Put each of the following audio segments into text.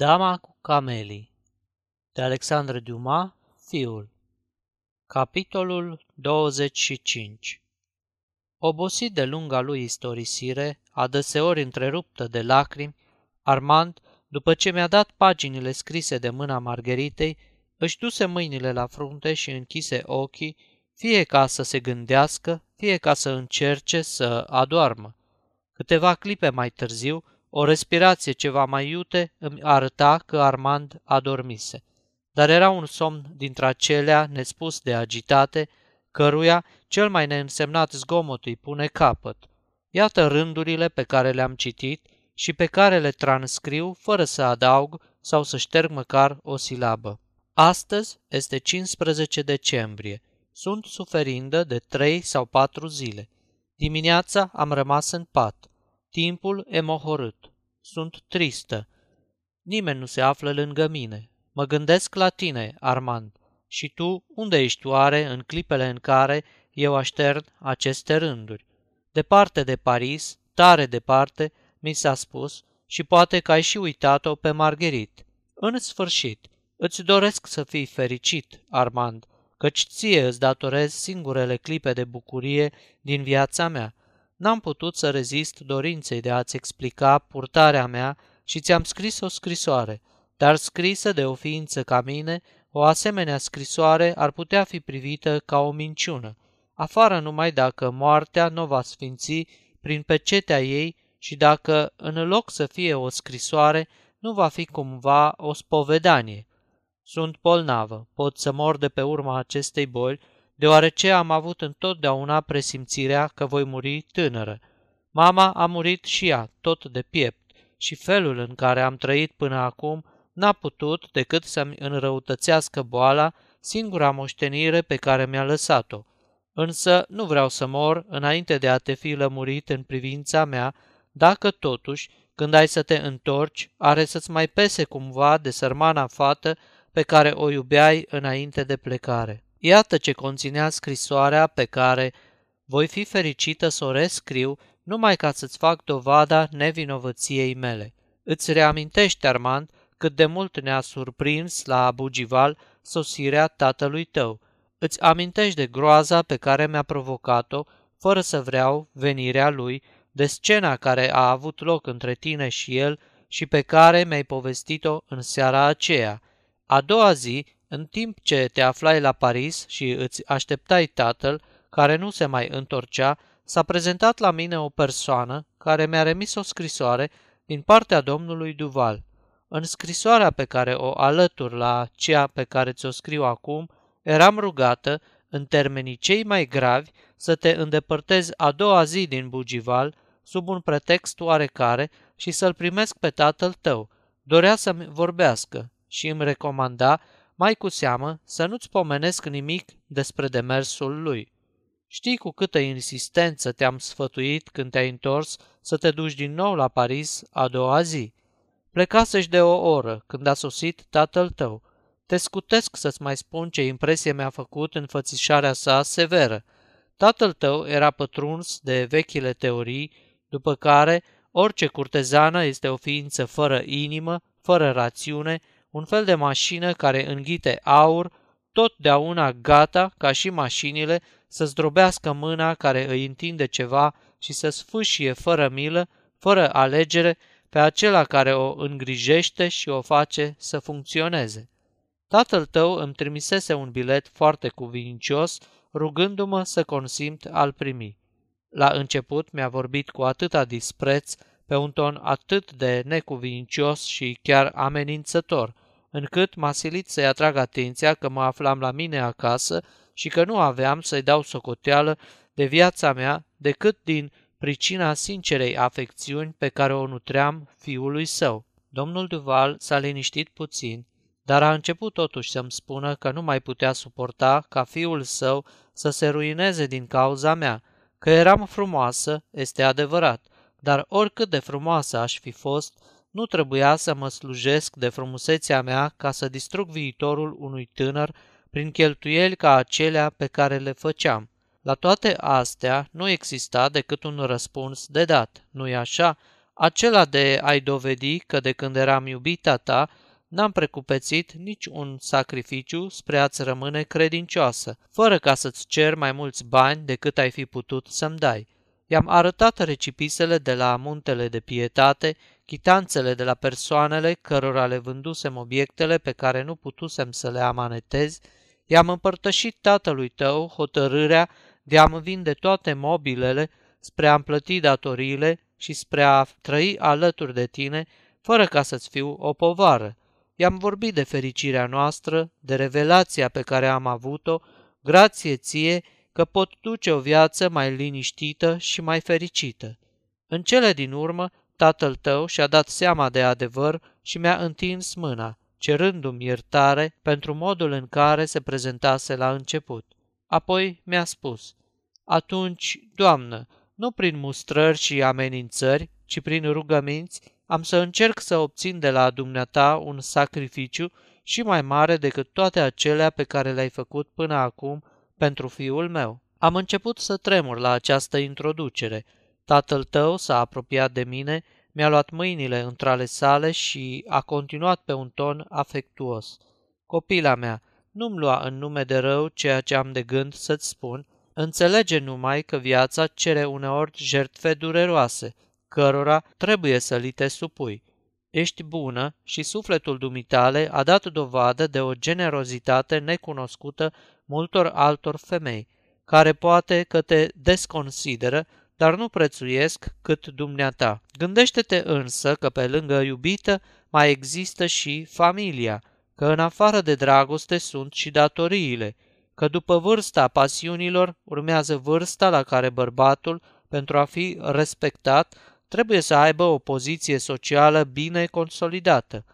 Dama cu camelii de Alexandre Dumas, fiul Capitolul 25 Obosit de lunga lui istorisire, adeseori întreruptă de lacrimi, Armand, după ce mi-a dat paginile scrise de mâna Margheritei, își duse mâinile la frunte și închise ochii, fie ca să se gândească, fie ca să încerce să adoarmă. Câteva clipe mai târziu, o respirație ceva mai iute îmi arăta că Armand adormise. Dar era un somn dintre acelea nespus de agitate, căruia cel mai neînsemnat zgomot îi pune capăt. Iată rândurile pe care le-am citit și pe care le transcriu fără să adaug sau să șterg măcar o silabă. Astăzi este 15 decembrie. Sunt suferindă de trei sau patru zile. Dimineața am rămas în pat. Timpul e mohorât. Sunt tristă. Nimeni nu se află lângă mine. Mă gândesc la tine, Armand. Și tu, unde ești oare în clipele în care eu aștern aceste rânduri? Departe de Paris, tare departe, mi s-a spus, și poate că ai și uitat-o pe Margherit. În sfârșit, îți doresc să fii fericit, Armand, căci ție îți datorez singurele clipe de bucurie din viața mea N-am putut să rezist dorinței de a-ți explica purtarea mea și ți-am scris o scrisoare, dar scrisă de o ființă ca mine, o asemenea scrisoare ar putea fi privită ca o minciună, afară numai dacă moartea nu va sfinți prin pecetea ei și dacă, în loc să fie o scrisoare, nu va fi cumva o spovedanie. Sunt bolnavă, pot să mor de pe urma acestei boli deoarece am avut întotdeauna presimțirea că voi muri tânără. Mama a murit și ea, tot de piept, și felul în care am trăit până acum n-a putut decât să-mi înrăutățească boala, singura moștenire pe care mi-a lăsat-o. Însă nu vreau să mor înainte de a te fi lămurit în privința mea, dacă totuși, când ai să te întorci, are să-ți mai pese cumva de sărmana fată pe care o iubeai înainte de plecare. Iată ce conținea scrisoarea pe care voi fi fericită să o rescriu numai ca să-ți fac dovada nevinovăției mele. Îți reamintești, Armand, cât de mult ne-a surprins la Bugival sosirea tatălui tău. Îți amintești de groaza pe care mi-a provocat-o, fără să vreau, venirea lui, de scena care a avut loc între tine și el și pe care mi-ai povestit-o în seara aceea. A doua zi, în timp ce te aflai la Paris și îți așteptai tatăl, care nu se mai întorcea, s-a prezentat la mine o persoană care mi-a remis o scrisoare din partea domnului Duval. În scrisoarea pe care o alătur la cea pe care ți-o scriu acum, eram rugată, în termenii cei mai gravi, să te îndepărtezi a doua zi din Bugival, sub un pretext oarecare, și să-l primesc pe tatăl tău. Dorea să-mi vorbească și îmi recomanda mai cu seamă să nu-ți pomenesc nimic despre demersul lui. Știi cu câtă insistență te-am sfătuit când te-ai întors să te duci din nou la Paris a doua zi. Plecasești de o oră când a sosit tatăl tău. Te scutesc să-ți mai spun ce impresie mi-a făcut înfățișarea sa severă. Tatăl tău era pătruns de vechile teorii, după care orice curtezană este o ființă fără inimă, fără rațiune, un fel de mașină care înghite aur, totdeauna gata, ca și mașinile, să zdrobească mâna care îi întinde ceva și să sfâșie fără milă, fără alegere, pe acela care o îngrijește și o face să funcționeze. Tatăl tău îmi trimisese un bilet foarte cuvincios, rugându-mă să consimt al primi. La început mi-a vorbit cu atâta dispreț, pe un ton atât de necuvincios și chiar amenințător, încât m-a silit să-i atrag atenția că mă aflam la mine acasă și că nu aveam să-i dau socoteală de viața mea decât din pricina sincerei afecțiuni pe care o nutream fiului său. Domnul Duval s-a liniștit puțin, dar a început totuși să-mi spună că nu mai putea suporta ca fiul său să se ruineze din cauza mea, că eram frumoasă, este adevărat, dar oricât de frumoasă aș fi fost, nu trebuia să mă slujesc de frumusețea mea ca să distrug viitorul unui tânăr prin cheltuieli ca acelea pe care le făceam. La toate astea nu exista decât un răspuns de dat, nu-i așa? acela de a-i dovedi că de când eram iubita ta, n-am precupețit nici un sacrificiu spre a-ți rămâne credincioasă, fără ca să-ți cer mai mulți bani decât ai fi putut să-mi dai. I-am arătat recipisele de la muntele de pietate, chitanțele de la persoanele cărora le vândusem obiectele pe care nu putusem să le amanetez, i-am împărtășit tatălui tău hotărârea de a-mi vinde toate mobilele spre a-mi plăti datoriile și spre a trăi alături de tine, fără ca să-ți fiu o povară. I-am vorbit de fericirea noastră, de revelația pe care am avut-o, grație ție că pot duce o viață mai liniștită și mai fericită. În cele din urmă, tatăl tău și-a dat seama de adevăr și mi-a întins mâna, cerându-mi iertare pentru modul în care se prezentase la început. Apoi mi-a spus, Atunci, Doamnă, nu prin mustrări și amenințări, ci prin rugăminți, am să încerc să obțin de la dumneata un sacrificiu și mai mare decât toate acelea pe care le-ai făcut până acum pentru fiul meu. Am început să tremur la această introducere. Tatăl tău s-a apropiat de mine, mi-a luat mâinile între ale sale și a continuat pe un ton afectuos. Copila mea, nu-mi lua în nume de rău ceea ce am de gând să-ți spun, înțelege numai că viața cere uneori jertfe dureroase, cărora trebuie să li te supui. Ești bună și sufletul dumitale a dat dovadă de o generozitate necunoscută multor altor femei, care poate că te desconsideră, dar nu prețuiesc cât dumneata. Gândește-te însă că pe lângă iubită mai există și familia, că în afară de dragoste sunt și datoriile, că după vârsta pasiunilor urmează vârsta la care bărbatul, pentru a fi respectat, trebuie să aibă o poziție socială bine consolidată.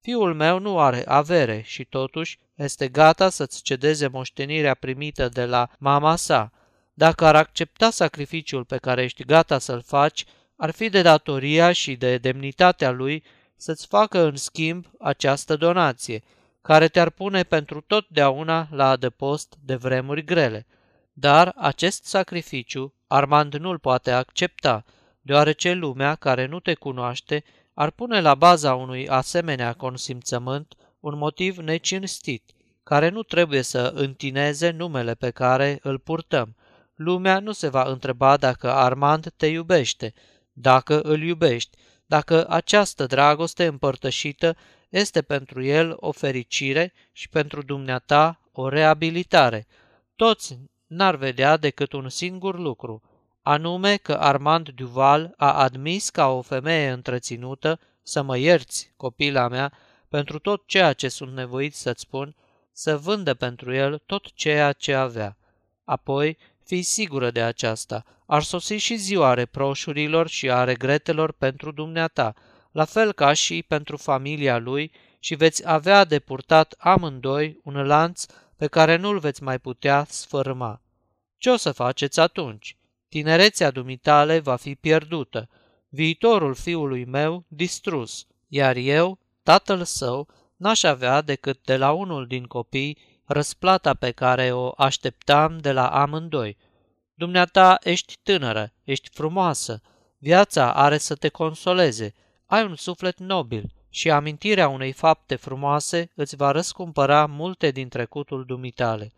Fiul meu nu are avere și totuși este gata să-ți cedeze moștenirea primită de la mama sa. Dacă ar accepta sacrificiul pe care ești gata să-l faci, ar fi de datoria și de demnitatea lui să-ți facă în schimb această donație, care te-ar pune pentru totdeauna la adăpost de vremuri grele. Dar acest sacrificiu Armand nu-l poate accepta, deoarece lumea care nu te cunoaște ar pune la baza unui asemenea consimțământ un motiv necinstit, care nu trebuie să întineze numele pe care îl purtăm. Lumea nu se va întreba dacă Armand te iubește, dacă îl iubești, dacă această dragoste împărtășită este pentru el o fericire și pentru dumneata o reabilitare. Toți n-ar vedea decât un singur lucru, anume că Armand Duval a admis ca o femeie întreținută să mă ierți, copila mea, pentru tot ceea ce sunt nevoit să-ți spun, să vândă pentru el tot ceea ce avea. Apoi, fii sigură de aceasta, ar sosi și ziua reproșurilor și a regretelor pentru dumneata, la fel ca și pentru familia lui și veți avea de purtat amândoi un lanț pe care nu-l veți mai putea sfârma. Ce o să faceți atunci? Tinerețea dumitale va fi pierdută, viitorul fiului meu distrus, iar eu, tatăl său, n-aș avea decât de la unul din copii răsplata pe care o așteptam de la amândoi. Dumneata ești tânără, ești frumoasă, viața are să te consoleze, ai un suflet nobil și amintirea unei fapte frumoase îți va răscumpăra multe din trecutul dumitale.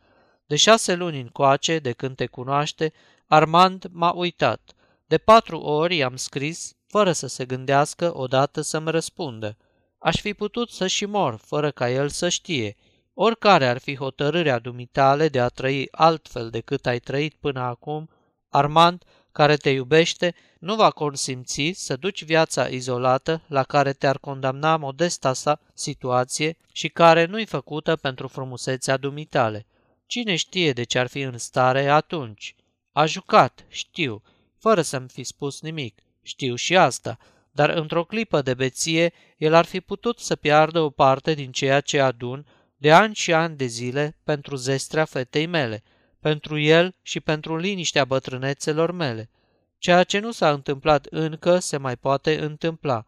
De șase luni încoace, de când te cunoaște, Armand m-a uitat. De patru ori i-am scris, fără să se gândească odată să-mi răspundă. Aș fi putut să și mor, fără ca el să știe. Oricare ar fi hotărârea dumitale de a trăi altfel decât ai trăit până acum, Armand, care te iubește, nu va consimți să duci viața izolată la care te-ar condamna modesta sa situație și care nu-i făcută pentru frumusețea dumitale. Cine știe de ce ar fi în stare atunci? A jucat, știu, fără să-mi fi spus nimic. Știu și asta, dar într-o clipă de beție, el ar fi putut să piardă o parte din ceea ce adun de ani și ani de zile pentru zestrea fetei mele, pentru el și pentru liniștea bătrânețelor mele. Ceea ce nu s-a întâmplat încă se mai poate întâmpla.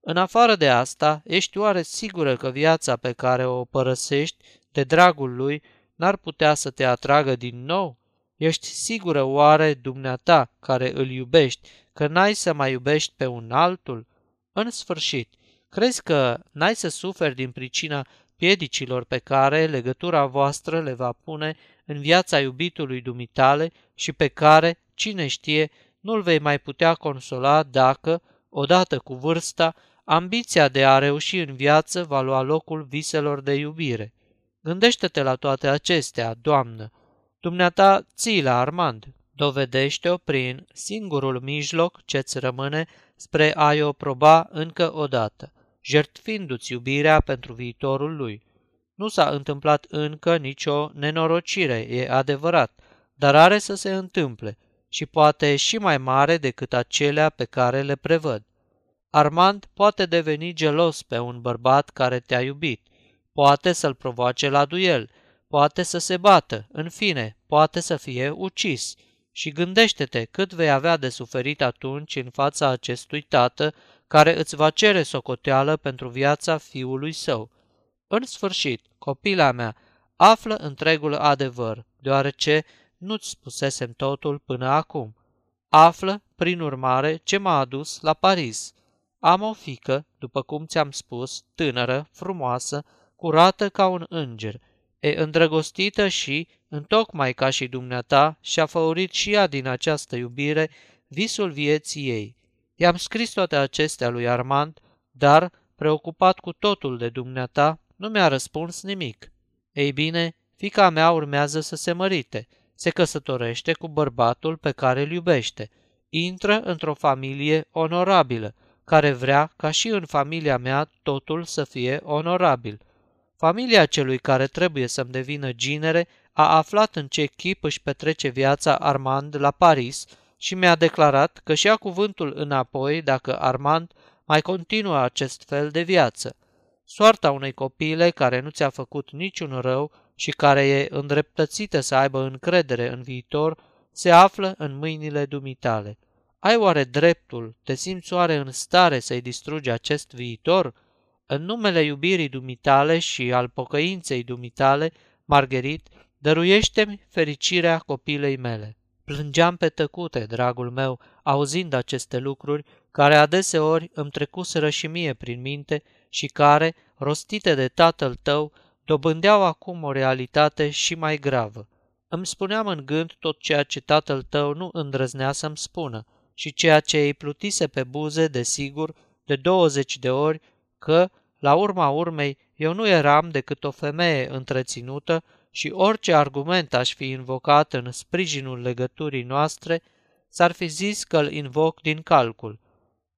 În afară de asta, ești oare sigură că viața pe care o părăsești de dragul lui n-ar putea să te atragă din nou? Ești sigură oare, dumneata, care îl iubești, că n-ai să mai iubești pe un altul? În sfârșit, crezi că n-ai să suferi din pricina piedicilor pe care legătura voastră le va pune în viața iubitului dumitale și pe care, cine știe, nu-l vei mai putea consola dacă, odată cu vârsta, ambiția de a reuși în viață va lua locul viselor de iubire. Gândește-te la toate acestea, Doamnă. Dumneata ții la Armand. Dovedește-o prin singurul mijloc ce-ți rămâne spre a-i o proba încă o dată, jertfindu-ți iubirea pentru viitorul lui. Nu s-a întâmplat încă nicio nenorocire, e adevărat, dar are să se întâmple și poate și mai mare decât acelea pe care le prevăd. Armand poate deveni gelos pe un bărbat care te-a iubit, poate să-l provoace la duel, poate să se bată, în fine, poate să fie ucis. Și gândește-te cât vei avea de suferit atunci în fața acestui tată care îți va cere socoteală pentru viața fiului său. În sfârșit, copila mea, află întregul adevăr, deoarece nu-ți spusesem totul până acum. Află, prin urmare, ce m-a adus la Paris. Am o fică, după cum ți-am spus, tânără, frumoasă, curată ca un înger, e îndrăgostită și, întocmai ca și dumneata, și-a făurit și ea din această iubire visul vieții ei. I-am scris toate acestea lui Armand, dar, preocupat cu totul de dumneata, nu mi-a răspuns nimic. Ei bine, fica mea urmează să se mărite, se căsătorește cu bărbatul pe care îl iubește, intră într-o familie onorabilă, care vrea ca și în familia mea totul să fie onorabil. Familia celui care trebuie să-mi devină ginere a aflat în ce chip își petrece viața Armand la Paris și mi-a declarat că și-a cuvântul înapoi dacă Armand mai continuă acest fel de viață. Soarta unei copile care nu ți-a făcut niciun rău și care e îndreptățită să aibă încredere în viitor, se află în mâinile dumitale. Ai oare dreptul, te simți oare în stare să-i distrugi acest viitor? În numele iubirii dumitale și al pocăinței dumitale, Margherit, dăruiește-mi fericirea copilei mele. Plângeam pe tăcute, dragul meu, auzind aceste lucruri, care adeseori îmi trecuseră și mie prin minte și care, rostite de tatăl tău, dobândeau acum o realitate și mai gravă. Îmi spuneam în gând tot ceea ce tatăl tău nu îndrăznea să-mi spună și ceea ce îi plutise pe buze, desigur, de 20 de ori, că, la urma urmei, eu nu eram decât o femeie întreținută și orice argument aș fi invocat în sprijinul legăturii noastre, s-ar fi zis că îl invoc din calcul,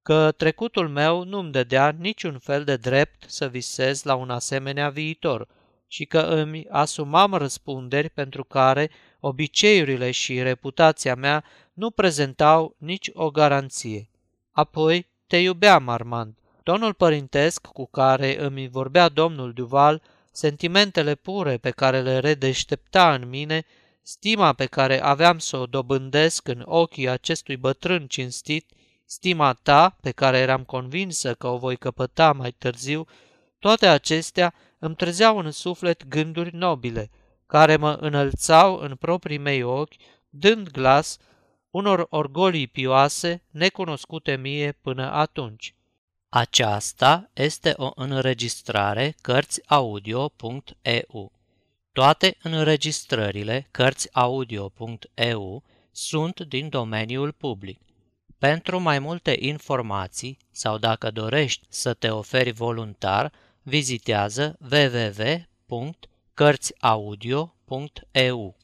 că trecutul meu nu-mi dădea niciun fel de drept să visez la un asemenea viitor și că îmi asumam răspunderi pentru care obiceiurile și reputația mea nu prezentau nici o garanție. Apoi te iubeam, Armand. Tonul părintesc cu care îmi vorbea domnul Duval, sentimentele pure pe care le redeștepta în mine, stima pe care aveam să o dobândesc în ochii acestui bătrân cinstit, stima ta, pe care eram convinsă că o voi căpăta mai târziu, toate acestea îmi trezeau în suflet gânduri nobile, care mă înălțau în proprii mei ochi, dând glas unor orgolii pioase necunoscute mie până atunci. Aceasta este o înregistrare Cărțiaudio.eu. Toate înregistrările Cărțiaudio.eu sunt din domeniul public. Pentru mai multe informații sau dacă dorești să te oferi voluntar, vizitează www.cărțiaudio.eu.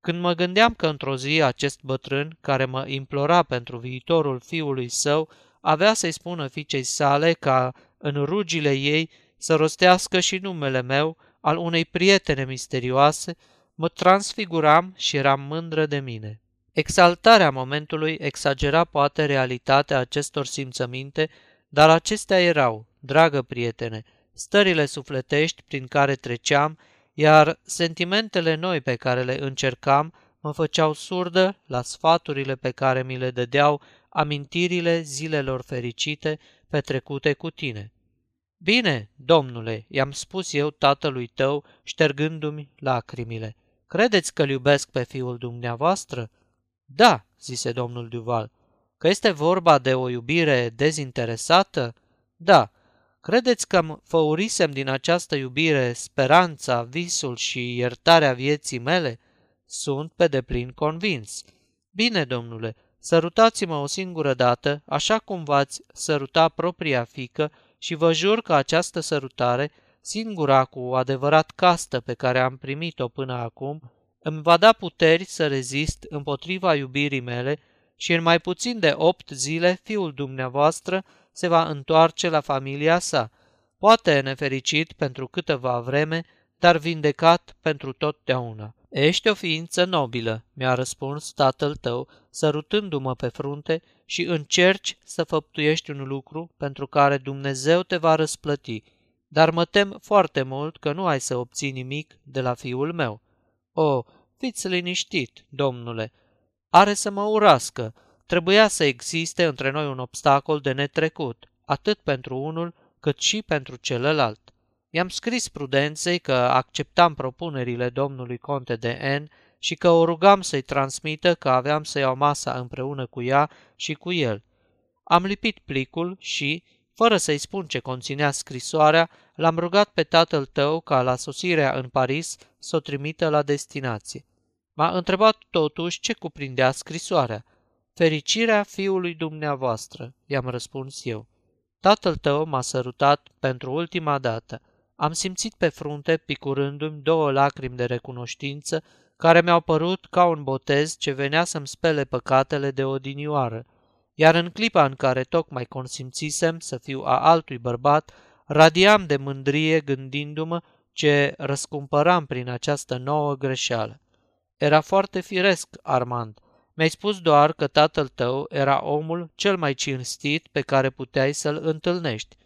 Când mă gândeam că într-o zi acest bătrân, care mă implora pentru viitorul fiului său, avea să-i spună fiicei sale ca în rugile ei să rostească și numele meu al unei prietene misterioase, mă transfiguram și eram mândră de mine. Exaltarea momentului exagera poate realitatea acestor simțăminte, dar acestea erau, dragă prietene, stările sufletești prin care treceam iar sentimentele noi pe care le încercam mă făceau surdă la sfaturile pe care mi le dădeau amintirile zilelor fericite petrecute cu tine. Bine, domnule, i-am spus eu tatălui tău, ștergându-mi lacrimile. Credeți că-l iubesc pe fiul dumneavoastră? Da, zise domnul Duval. Că este vorba de o iubire dezinteresată? Da. Credeți că făurisem din această iubire speranța, visul și iertarea vieții mele? Sunt pe deplin convins. Bine, domnule, sărutați-mă o singură dată, așa cum v-ați săruta propria fică și vă jur că această sărutare, singura cu adevărat castă pe care am primit-o până acum, îmi va da puteri să rezist împotriva iubirii mele și în mai puțin de opt zile fiul dumneavoastră se va întoarce la familia sa, poate nefericit pentru câteva vreme, dar vindecat pentru totdeauna. Ești o ființă nobilă, mi-a răspuns tatăl tău, sărutându-mă pe frunte și încerci să făptuiești un lucru pentru care Dumnezeu te va răsplăti, dar mă tem foarte mult că nu ai să obții nimic de la fiul meu. O, fiți liniștit, domnule, are să mă urască, trebuia să existe între noi un obstacol de netrecut, atât pentru unul cât și pentru celălalt. I-am scris prudenței că acceptam propunerile domnului conte de N și că o rugam să-i transmită că aveam să iau masa împreună cu ea și cu el. Am lipit plicul și, fără să-i spun ce conținea scrisoarea, l-am rugat pe tatăl tău ca la sosirea în Paris să o trimită la destinație. M-a întrebat totuși ce cuprindea scrisoarea. Fericirea fiului dumneavoastră, i-am răspuns eu. Tatăl tău m-a sărutat pentru ultima dată. Am simțit pe frunte, picurându-mi două lacrimi de recunoștință, care mi-au părut ca un botez ce venea să-mi spele păcatele de odinioară. Iar în clipa în care tocmai consimțisem să fiu a altui bărbat, radiam de mândrie gândindu-mă ce răscumpăram prin această nouă greșeală. Era foarte firesc, Armand. Mi-ai spus doar că tatăl tău era omul cel mai cinstit pe care puteai să-l întâlnești.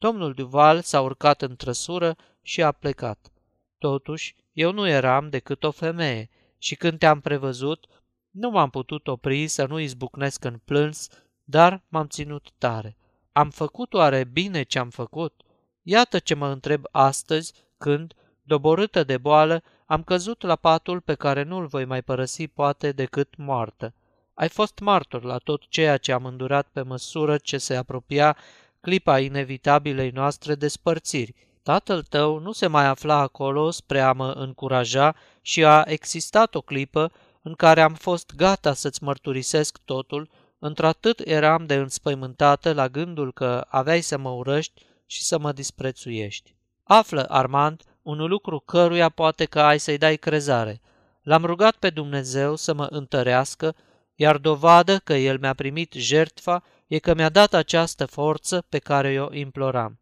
Domnul Duval s-a urcat în trăsură și a plecat. Totuși, eu nu eram decât o femeie și când te-am prevăzut, nu m-am putut opri să nu izbucnesc în plâns, dar m-am ținut tare. Am făcut oare bine ce am făcut? Iată ce mă întreb astăzi când, doborâtă de boală, am căzut la patul pe care nu-l voi mai părăsi poate decât moartă. Ai fost martor la tot ceea ce am îndurat pe măsură ce se apropia clipa inevitabilei noastre despărțiri. Tatăl tău nu se mai afla acolo spre a mă încuraja și a existat o clipă în care am fost gata să-ți mărturisesc totul, într-atât eram de înspăimântată la gândul că aveai să mă urăști și să mă disprețuiești. Află, Armand, un lucru căruia poate că ai să-i dai crezare. L-am rugat pe Dumnezeu să mă întărească, iar dovadă că El mi-a primit jertfa e că mi-a dat această forță pe care o imploram.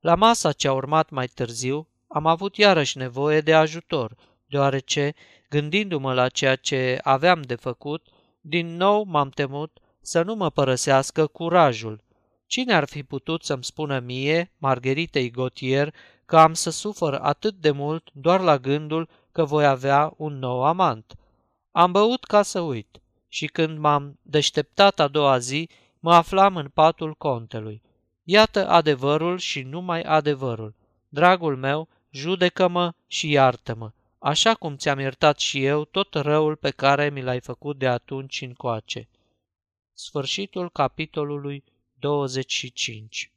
La masa ce a urmat mai târziu, am avut iarăși nevoie de ajutor, deoarece, gândindu-mă la ceea ce aveam de făcut, din nou m-am temut să nu mă părăsească curajul. Cine ar fi putut să-mi spună mie, Margheritei Gautier, că am să sufăr atât de mult doar la gândul că voi avea un nou amant? Am băut ca să uit și când m-am deșteptat a doua zi, mă aflam în patul contelui. Iată adevărul și numai adevărul. Dragul meu, judecă-mă și iartă-mă, așa cum ți-am iertat și eu tot răul pe care mi l-ai făcut de atunci încoace. Sfârșitul capitolului 25